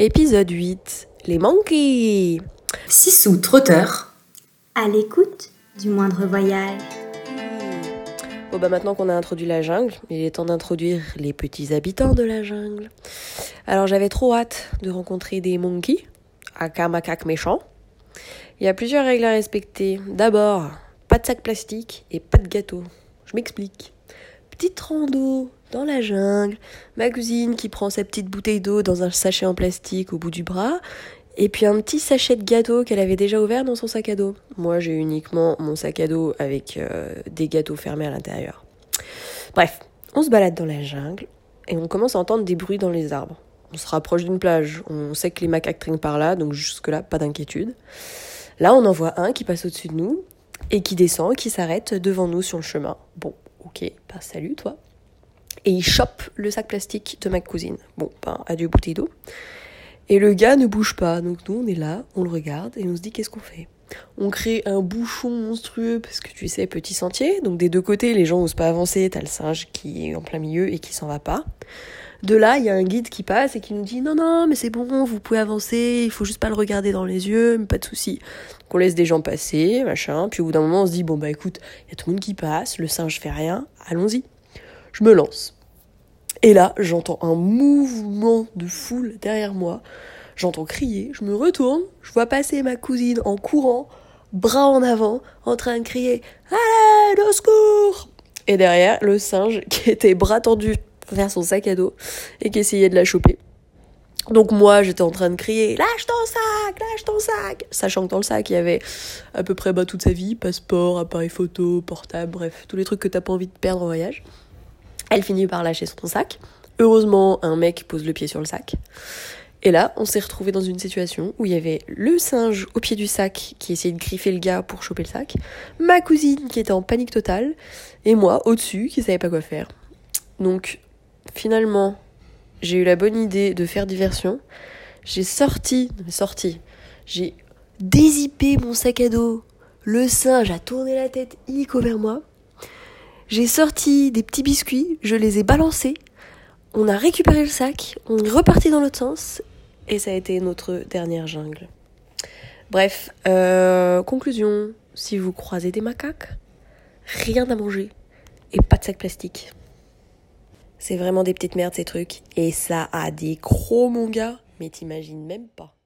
Épisode 8 Les monkeys Sissou trotteur. À l'écoute du moindre voyage. Bon bah maintenant qu'on a introduit la jungle, il est temps d'introduire les petits habitants de la jungle. Alors j'avais trop hâte de rencontrer des monkeys, à macaques méchants. Il y a plusieurs règles à respecter. D'abord, pas de sac plastique et pas de gâteau. Je m'explique. Petite rando dans la jungle, ma cousine qui prend sa petite bouteille d'eau dans un sachet en plastique au bout du bras, et puis un petit sachet de gâteau qu'elle avait déjà ouvert dans son sac à dos. Moi j'ai uniquement mon sac à dos avec euh, des gâteaux fermés à l'intérieur. Bref, on se balade dans la jungle et on commence à entendre des bruits dans les arbres. On se rapproche d'une plage, on sait que les macaques traînent par là, donc jusque-là, pas d'inquiétude. Là, on en voit un qui passe au-dessus de nous et qui descend, qui s'arrête devant nous sur le chemin. Bon, ok, bah salut toi. Et il chope le sac plastique de ma cousine. Bon, ben adieu bouteille d'eau. Et le gars ne bouge pas, donc nous on est là, on le regarde et on se dit qu'est-ce qu'on fait? On crée un bouchon monstrueux parce que tu sais, petit sentier. Donc des deux côtés, les gens n'osent pas avancer. T'as le singe qui est en plein milieu et qui s'en va pas. De là, il y a un guide qui passe et qui nous dit non, non, mais c'est bon, vous pouvez avancer, il faut juste pas le regarder dans les yeux, mais pas de souci. Qu'on laisse des gens passer, machin. Puis au bout d'un moment, on se dit bon, bah écoute, il y a tout le monde qui passe, le singe fait rien, allons-y. Je me lance. Et là, j'entends un mouvement de foule derrière moi. J'entends crier, je me retourne, je vois passer ma cousine en courant, bras en avant, en train de crier Allez, au secours Et derrière, le singe qui était bras tendus vers son sac à dos et qui essayait de la choper. Donc moi, j'étais en train de crier Lâche ton sac, lâche ton sac Sachant que dans le sac, il y avait à peu près bah, toute sa vie, passeport, appareil photo, portable, bref, tous les trucs que t'as pas envie de perdre en voyage. Elle finit par lâcher son sac. Heureusement, un mec pose le pied sur le sac. Et là, on s'est retrouvé dans une situation où il y avait le singe au pied du sac qui essayait de griffer le gars pour choper le sac, ma cousine qui était en panique totale, et moi au-dessus qui savait pas quoi faire. Donc, finalement, j'ai eu la bonne idée de faire diversion. J'ai sorti, sorti, j'ai dézippé mon sac à dos. Le singe a tourné la tête illico vers moi. J'ai sorti des petits biscuits, je les ai balancés. On a récupéré le sac, on est reparti dans l'autre sens et ça a été notre dernière jungle. Bref, euh, conclusion, si vous croisez des macaques, rien à manger et pas de sac plastique. C'est vraiment des petites merdes ces trucs. Et ça a des crocs mon gars, mais t'imagines même pas.